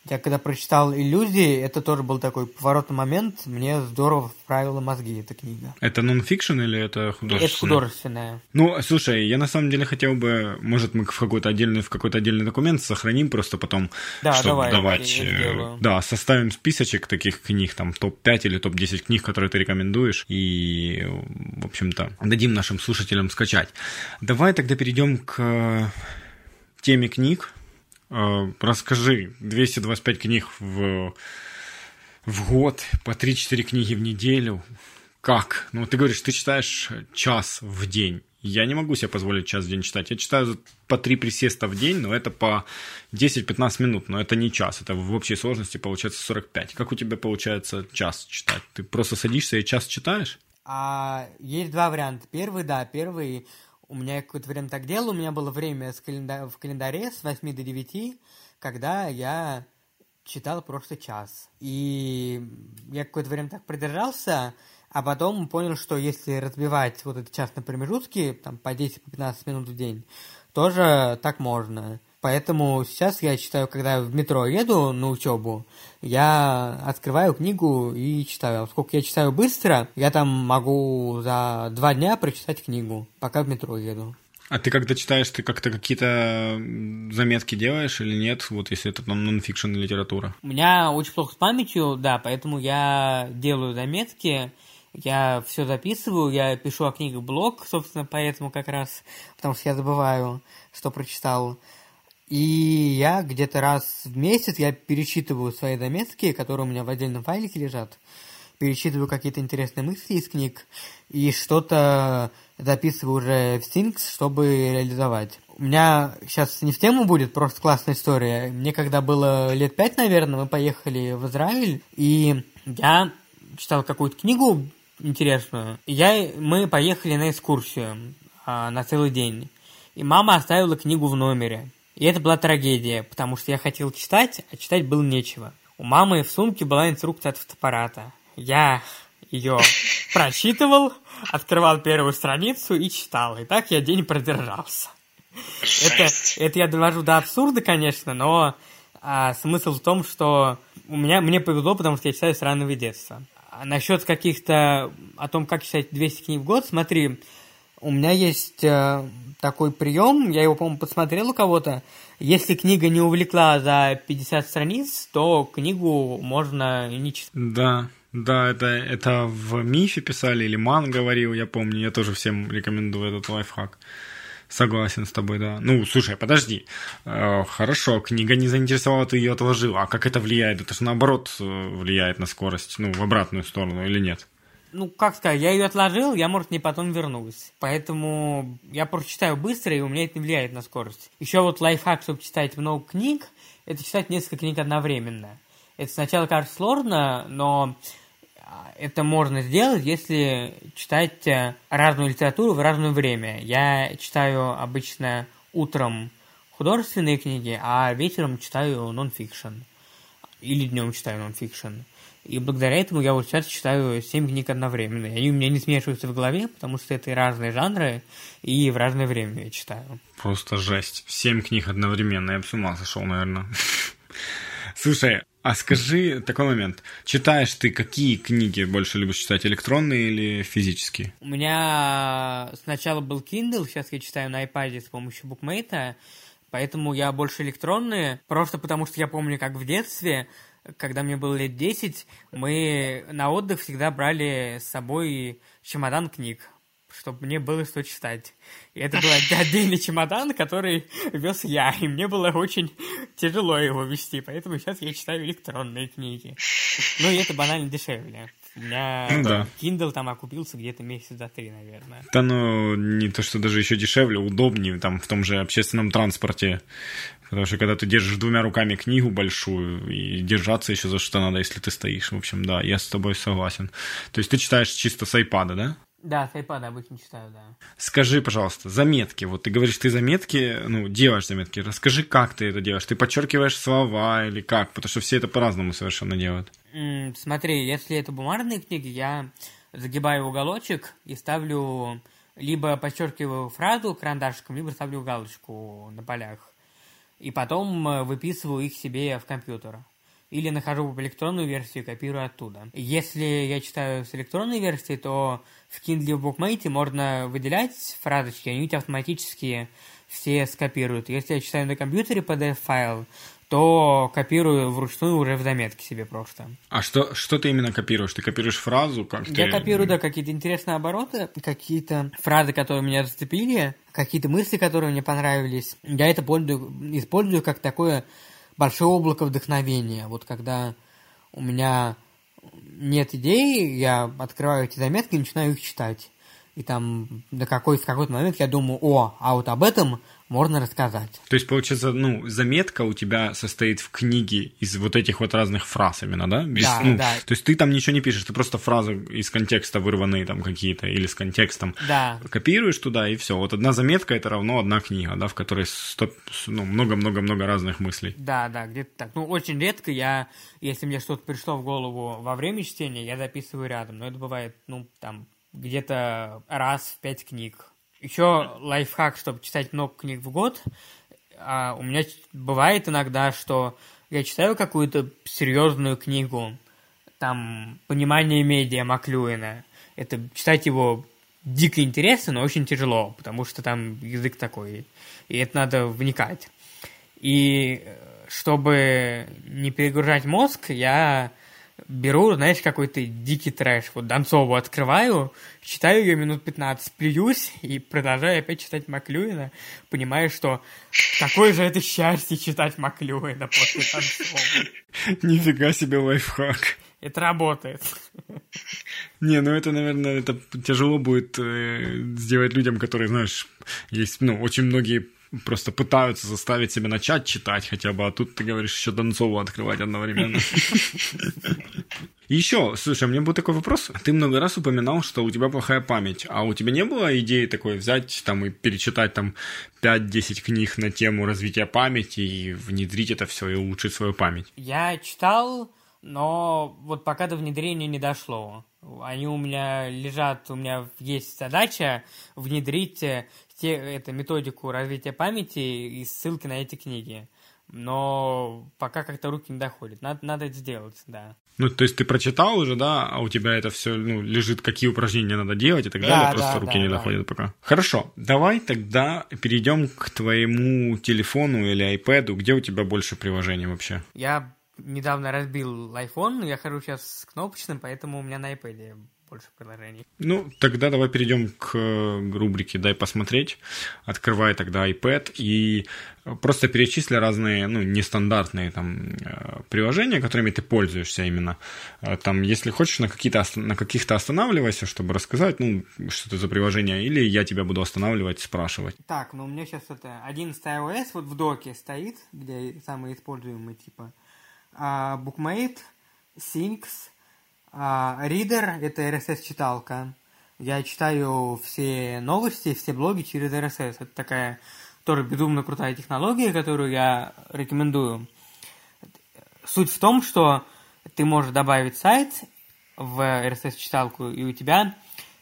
Я когда прочитал «Иллюзии», это тоже был такой поворотный момент, мне здорово вправила мозги эта книга. Это нон-фикшн или это художественное? Это художественное. Ну, слушай, я на самом деле хотел бы, может, мы в какой-то отдельный, в какой-то отдельный документ сохраним просто потом, да, чтобы давай, давать... Э, да, составим списочек таких книг, там, топ-5 или топ-10 книг, которые ты рекомендуешь, и, в общем-то, дадим нашим слушателям скачать. Давай тогда перейдем к теме книг, Э, расскажи, 225 книг в, в год, по 3-4 книги в неделю. Как? Ну, ты говоришь, ты читаешь час в день. Я не могу себе позволить час в день читать. Я читаю по 3 присеста в день, но это по 10-15 минут, но это не час. Это в общей сложности получается 45. Как у тебя получается час читать? Ты просто садишься и час читаешь? А, есть два варианта. Первый, да, первый у меня какое-то время так делал, у меня было время с календа... в календаре с 8 до 9, когда я читал просто час. И я какое-то время так продержался, а потом понял, что если разбивать вот этот час на промежутки, там по 10-15 по минут в день, тоже так можно. Поэтому сейчас я читаю, когда в метро еду на учебу, я открываю книгу и читаю. А сколько я читаю быстро, я там могу за два дня прочитать книгу, пока в метро еду. А ты когда читаешь, ты как-то какие-то заметки делаешь или нет? Вот если это там нонфикшн литература. У меня очень плохо с памятью, да, поэтому я делаю заметки, я все записываю, я пишу о книгах блог, собственно, поэтому как раз, потому что я забываю, что прочитал. И я где-то раз в месяц я перечитываю свои заметки, которые у меня в отдельном файлике лежат. Перечитываю какие-то интересные мысли из книг и что-то записываю уже в Things, чтобы реализовать. У меня сейчас не в тему будет, просто классная история. Мне когда было лет пять, наверное, мы поехали в Израиль, и я читал какую-то книгу интересную. Я, мы поехали на экскурсию а, на целый день. И мама оставила книгу в номере. И это была трагедия, потому что я хотел читать, а читать было нечего. У мамы в сумке была инструкция от фотоаппарата. Я ее прочитывал, открывал первую страницу и читал. И так я день продержался. Это, это я довожу до абсурда, конечно, но а, смысл в том, что у меня, мне повезло, потому что я читаю с раннего детства. А насчет каких-то... О том, как читать 200 книг в год, смотри, у меня есть э, такой прием, я его, по-моему, подсмотрел у кого-то. Если книга не увлекла за 50 страниц, то книгу можно не читать. Да, да, это, это в Мифе писали, или Ман говорил, я помню, я тоже всем рекомендую этот лайфхак. Согласен с тобой, да. Ну, слушай, подожди. Э, хорошо, книга не заинтересовала, ты ее отложил. А как это влияет? Это же наоборот э, влияет на скорость, ну, в обратную сторону или нет? Ну, как сказать, я ее отложил, я, может, не потом вернусь. Поэтому я просто читаю быстро, и у меня это не влияет на скорость. Еще вот лайфхак, чтобы читать много книг, это читать несколько книг одновременно. Это сначала кажется сложно, но а, это можно сделать, если читать э, разную литературу в разное время. Я читаю обычно утром художественные книги, а вечером читаю нон-фикшн. Или днем читаю нон-фикшн. И благодаря этому я вот сейчас читаю 7 книг одновременно. И они у меня не смешиваются в голове, потому что это разные жанры, и в разное время я читаю. Просто жесть. 7 книг одновременно. Я бы с ума сошел, наверное. Слушай, а скажи такой момент. Читаешь ты какие книги больше любишь читать, электронные или физические? У меня сначала был Kindle, сейчас я читаю на iPad с помощью букмейта, поэтому я больше электронные, просто потому что я помню, как в детстве когда мне было лет 10, мы на отдых всегда брали с собой чемодан книг, чтобы мне было что читать. И это был отдельный чемодан, который вез я, и мне было очень тяжело его вести, поэтому сейчас я читаю электронные книги. Ну, и это банально дешевле. У меня ну, да. Kindle там окупился где-то месяц за три, наверное. Да, ну, не то, что даже еще дешевле, удобнее, там, в том же общественном транспорте. Потому что когда ты держишь двумя руками книгу большую, и держаться еще за что надо, если ты стоишь. В общем, да, я с тобой согласен. То есть ты читаешь чисто с iPad, да? Да, с iPad обычно читаю, да. Скажи, пожалуйста, заметки. Вот ты говоришь, ты заметки, ну, делаешь заметки. Расскажи, как ты это делаешь. Ты подчеркиваешь слова или как? Потому что все это по-разному совершенно делают. Mm, смотри, если это бумажные книги, я загибаю уголочек и ставлю либо подчеркиваю фразу карандашиком, либо ставлю галочку на полях. И потом э, выписываю их себе в компьютер или нахожу в электронную версию и копирую оттуда. Если я читаю с электронной версии, то в Kindle в Bookmate можно выделять фразочки, они у тебя автоматически все скопируют. Если я читаю на компьютере PDF-файл, то копирую вручную уже в заметке себе просто. А что, что ты именно копируешь? Ты копируешь фразу? Как я ты... копирую, да, какие-то интересные обороты, какие-то фразы, которые меня зацепили, какие-то мысли, которые мне понравились. Я это пользую, использую как такое большое облако вдохновения. Вот когда у меня нет идей, я открываю эти заметки и начинаю их читать. И там на какой, в какой-то момент я думаю, о, а вот об этом можно рассказать. То есть, получается, ну, заметка у тебя состоит в книге из вот этих вот разных фраз именно, да? Без, да, ну, да. То есть ты там ничего не пишешь, ты просто фразы из контекста вырванные там какие-то или с контекстом да. копируешь туда и все. Вот одна заметка это равно одна книга, да, в которой стоп, ну, много-много-много разных мыслей. Да, да, где-то так. Ну, очень редко я, если мне что-то пришло в голову во время чтения, я записываю рядом, но это бывает, ну, там, где-то раз в пять книг еще лайфхак, чтобы читать много книг в год. А у меня бывает иногда, что я читаю какую-то серьезную книгу, там «Понимание медиа» Маклюина. Это читать его дико интересно, но очень тяжело, потому что там язык такой, и это надо вникать. И э, чтобы не перегружать мозг, я беру, знаешь, какой-то дикий трэш. Вот Донцову открываю, читаю ее минут 15, плююсь и продолжаю опять читать Маклюина, понимая, что какое же это счастье читать Маклюина после Донцова. Нифига себе лайфхак. Это работает. Не, ну это, наверное, это тяжело будет э, сделать людям, которые, знаешь, есть, ну, очень многие просто пытаются заставить себя начать читать хотя бы, а тут ты говоришь еще Донцову открывать одновременно. Еще, слушай, у меня был такой вопрос. Ты много раз упоминал, что у тебя плохая память, а у тебя не было идеи такой взять там и перечитать там 5-10 книг на тему развития памяти и внедрить это все и улучшить свою память? Я читал, но вот пока до внедрения не дошло. Они у меня лежат, у меня есть задача внедрить те, это, методику развития памяти и ссылки на эти книги. но пока как-то руки не доходят. Надо, надо это сделать, да. Ну, то есть ты прочитал уже, да, а у тебя это все ну, лежит, какие упражнения надо делать и так Да, далее, да, просто руки да, не да. доходят пока. Хорошо, давай тогда перейдем к твоему телефону или iPad. Где у тебя больше приложений вообще? Я недавно разбил iPhone, я хожу сейчас с кнопочным, поэтому у меня на iPad больше приложений. Ну, тогда давай перейдем к э, рубрике «Дай посмотреть». Открывай тогда iPad и просто перечисли разные, ну, нестандартные там э, приложения, которыми ты пользуешься именно. Э, Там, если хочешь, на, какие-то, на каких-то останавливайся, чтобы рассказать, ну, что это за приложение, или я тебя буду останавливать, спрашивать. Так, ну у меня сейчас это 11 iOS вот в доке стоит, где самые используемые типа а, Bookmate, Syncs, Reader — это RSS-читалка. Я читаю все новости, все блоги через RSS. Это такая тоже безумно крутая технология, которую я рекомендую. Суть в том, что ты можешь добавить сайт в RSS-читалку, и у тебя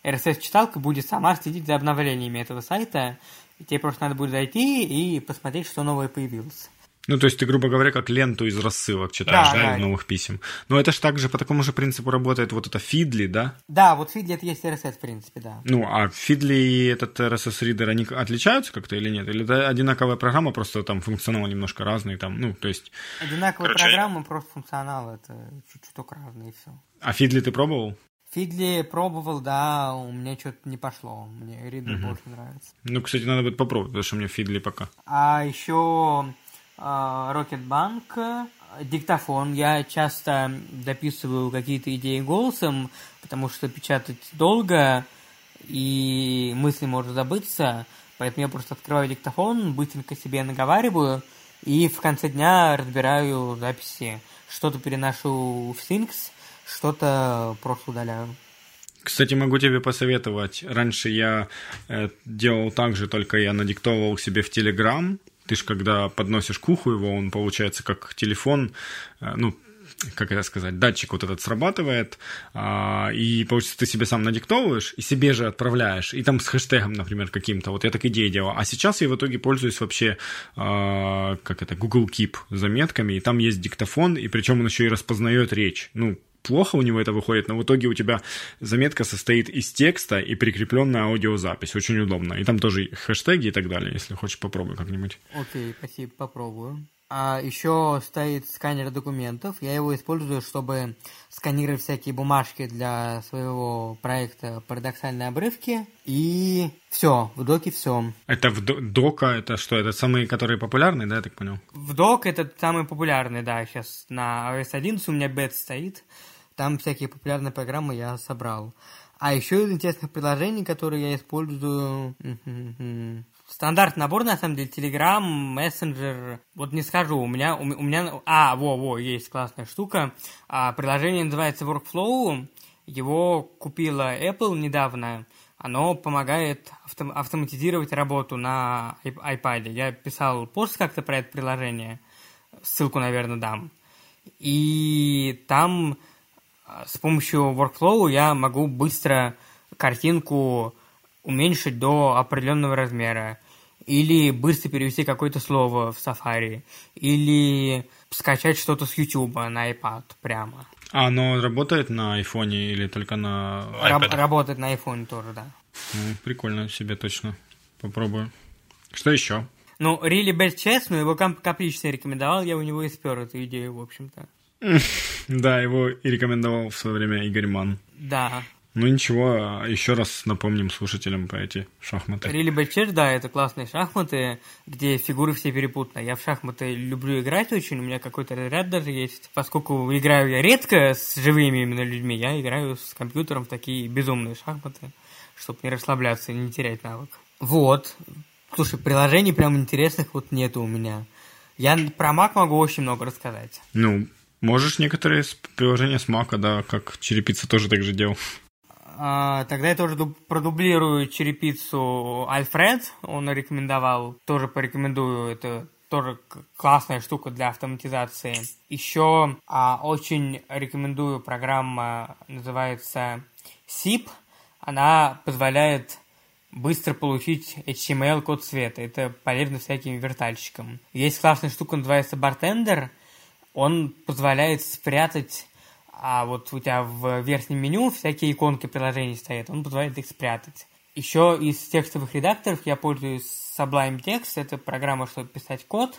RSS-читалка будет сама следить за обновлениями этого сайта. И тебе просто надо будет зайти и посмотреть, что новое появилось. Ну, то есть ты, грубо говоря, как ленту из рассылок читаешь, Да, да, да. из новых писем. Но это же по такому же принципу работает вот это Фидли, да? Да, вот Фидли это есть RSS, в принципе, да. Ну, а Фидли и этот RSS-ридер, они отличаются как-то или нет? Или это одинаковая программа, просто там функционал немножко разный, там, ну, то есть... Одинаковая Короче, программа, просто функционал это чуть-чуть только разные и все. А Фидли ты пробовал? Фидли пробовал, да, у меня что-то не пошло. Мне Ридер больше нравится. Ну, кстати, надо будет попробовать, потому что мне Фидли пока. А еще Рокетбанк, диктофон. Я часто дописываю какие-то идеи голосом, потому что печатать долго, и мысли может забыться. Поэтому я просто открываю диктофон, быстренько себе наговариваю, и в конце дня разбираю записи. Что-то переношу в Syncs, что-то просто удаляю. Кстати, могу тебе посоветовать. Раньше я э, делал так же, только я надиктовывал себе в Telegram. Ты ж когда подносишь к уху его, он получается как телефон, э, ну, как это сказать, датчик вот этот срабатывает, а, и, получается, ты себе сам надиктовываешь и себе же отправляешь, и там с хэштегом, например, каким-то, вот я так идеи делал. А сейчас я в итоге пользуюсь вообще, а, как это, Google Keep заметками, и там есть диктофон, и причем он еще и распознает речь. Ну, плохо у него это выходит, но в итоге у тебя заметка состоит из текста и прикрепленная аудиозапись. Очень удобно. И там тоже хэштеги и так далее, если хочешь, попробуй как-нибудь. Окей, спасибо, попробую. А еще стоит сканер документов. Я его использую, чтобы сканировать всякие бумажки для своего проекта «Парадоксальные обрывки». И все, в доке все. Это в до- дока, это что, это самые, которые популярные, да, я так понял? В док это самый популярный, да, сейчас на iOS 11 у меня бет стоит. Там всякие популярные программы я собрал. А еще из интересных приложений, которые я использую... Стандартный набор, на самом деле, Telegram, Messenger. Вот не скажу, у меня... У, у меня... А, во-во, есть классная штука. А, приложение называется Workflow. Его купила Apple недавно. Оно помогает автом- автоматизировать работу на iP- iPad. Я писал пост как-то про это приложение. Ссылку, наверное, дам. И там с помощью workflow я могу быстро картинку уменьшить до определенного размера. Или быстро перевести какое-то слово в Safari. Или скачать что-то с YouTube на iPad прямо. А оно работает на айфоне или только на Раб- iPad? работает на iPhone тоже, да. Ну, прикольно, себе точно попробую. Что еще? Ну, Really Bad Chess, но его комп- капрично рекомендовал, я у него и спер эту идею, в общем-то. Да, его и рекомендовал в свое время Игорь Ман. Да. Ну ничего, еще раз напомним слушателям про эти шахматы. Bad Chess, да, это классные шахматы, где фигуры все перепутаны. Я в шахматы люблю играть очень, у меня какой-то разряд даже есть. Поскольку играю я редко с живыми именно людьми, я играю с компьютером в такие безумные шахматы, чтобы не расслабляться и не терять навык. Вот. Слушай, приложений прям интересных вот нету у меня. Я про Mac могу очень много рассказать. Ну, можешь некоторые приложения с Мака, да, как черепица тоже так же делал. А, тогда я тоже ду- продублирую черепицу Альфред, он рекомендовал, тоже порекомендую, это тоже классная штука для автоматизации. Еще а, очень рекомендую программа, называется SIP, она позволяет быстро получить HTML-код цвета. Это полезно всяким вертальщикам. Есть классная штука, называется Bartender. Он позволяет спрятать а вот у тебя в верхнем меню всякие иконки приложений стоят, он позволяет их спрятать. Еще из текстовых редакторов я пользуюсь Sublime Text, это программа, чтобы писать код,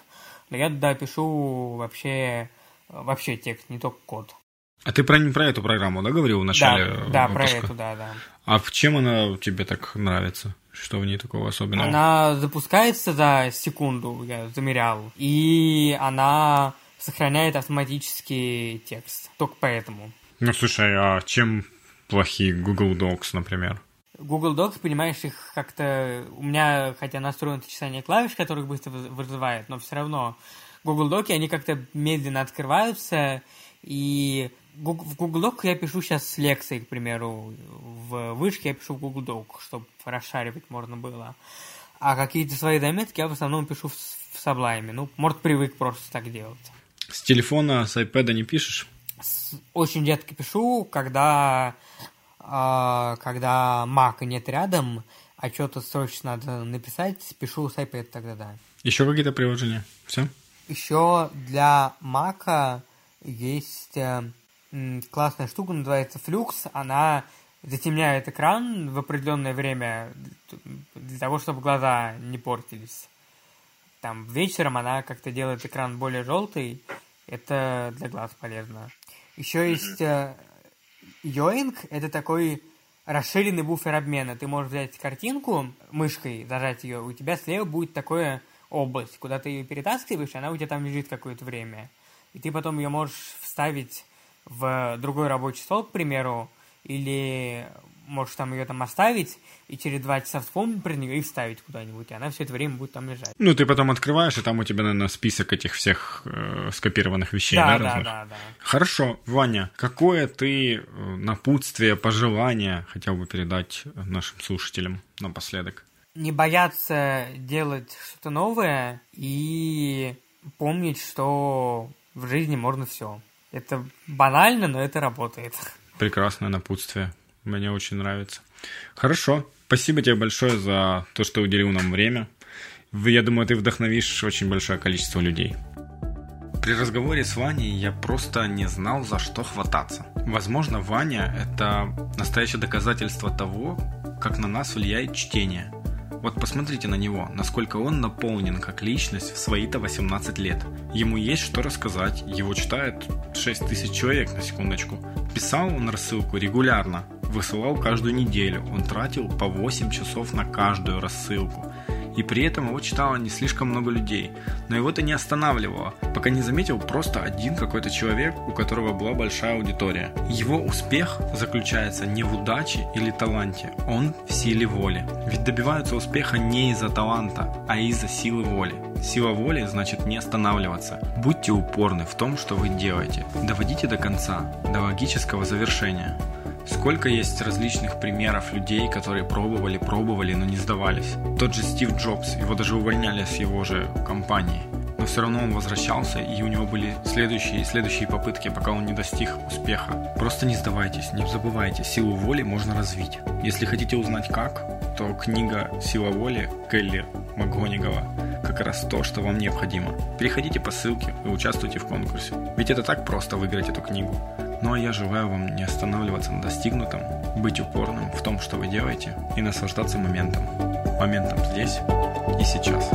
но я туда пишу вообще, вообще текст, не только код. А ты про, про эту программу, да, говорил в начале Да, да про эту, да, да. А в чем она тебе так нравится? Что в ней такого особенного? Она запускается за секунду, я замерял, и она сохраняет автоматически текст. Только поэтому. Ну, слушай, а чем плохие Google Docs, например? Google Docs, понимаешь, их как-то... У меня, хотя настроено чесание клавиш, которых быстро вызывает, но все равно Google Доки, они как-то медленно открываются, и в Google Doc я пишу сейчас с лекцией, к примеру, в вышке я пишу в Google Doc, чтобы расшаривать можно было. А какие-то свои заметки я в основном пишу в, в Sublime. Ну, может, привык просто так делать. С телефона, с iPad не пишешь? С, очень редко пишу, когда, э, когда Mac нет рядом, а что-то срочно надо написать, пишу с iPad тогда, да. Еще какие-то приложения? Все? Еще для Mac есть э, классная штука, называется Flux. Она затемняет экран в определенное время для того, чтобы глаза не портились. Там вечером она как-то делает экран более желтый. Это для глаз полезно. Еще есть э, Yoink. Это такой расширенный буфер обмена. Ты можешь взять картинку мышкой, зажать ее, у тебя слева будет такое область, куда ты ее перетаскиваешь, она у тебя там лежит какое-то время. И ты потом ее можешь вставить в другой рабочий стол, к примеру, или можешь там ее там оставить, и через два часа вспомнить про нее и вставить куда-нибудь, и она все это время будет там лежать. Ну, ты потом открываешь, и там у тебя, наверное, список этих всех э, скопированных вещей, да? Да, да, да, да. Хорошо, Ваня, какое ты э, напутствие, пожелание хотел бы передать нашим слушателям напоследок? Не бояться делать что-то новое и помнить, что в жизни можно все. Это банально, но это работает. Прекрасное напутствие. Мне очень нравится. Хорошо. Спасибо тебе большое за то, что уделил нам время. Я думаю, ты вдохновишь очень большое количество людей. При разговоре с Ваней я просто не знал, за что хвататься. Возможно, Ваня – это настоящее доказательство того, как на нас влияет чтение – вот посмотрите на него, насколько он наполнен как личность в свои-то 18 лет. Ему есть что рассказать, его читает 6 тысяч человек на секундочку. Писал он рассылку регулярно, высылал каждую неделю, он тратил по 8 часов на каждую рассылку и при этом его читало не слишком много людей. Но его это не останавливало, пока не заметил просто один какой-то человек, у которого была большая аудитория. Его успех заключается не в удаче или таланте, он в силе воли. Ведь добиваются успеха не из-за таланта, а из-за силы воли. Сила воли значит не останавливаться. Будьте упорны в том, что вы делаете. Доводите до конца, до логического завершения. Сколько есть различных примеров людей, которые пробовали, пробовали, но не сдавались. Тот же Стив Джобс, его даже увольняли с его же компании. Но все равно он возвращался, и у него были следующие и следующие попытки, пока он не достиг успеха. Просто не сдавайтесь, не забывайте, силу воли можно развить. Если хотите узнать как, то книга «Сила воли» Келли МакГонигала как раз то, что вам необходимо. Переходите по ссылке и участвуйте в конкурсе. Ведь это так просто выиграть эту книгу. Ну а я желаю вам не останавливаться на достигнутом, быть упорным в том, что вы делаете, и наслаждаться моментом. Моментом здесь и сейчас.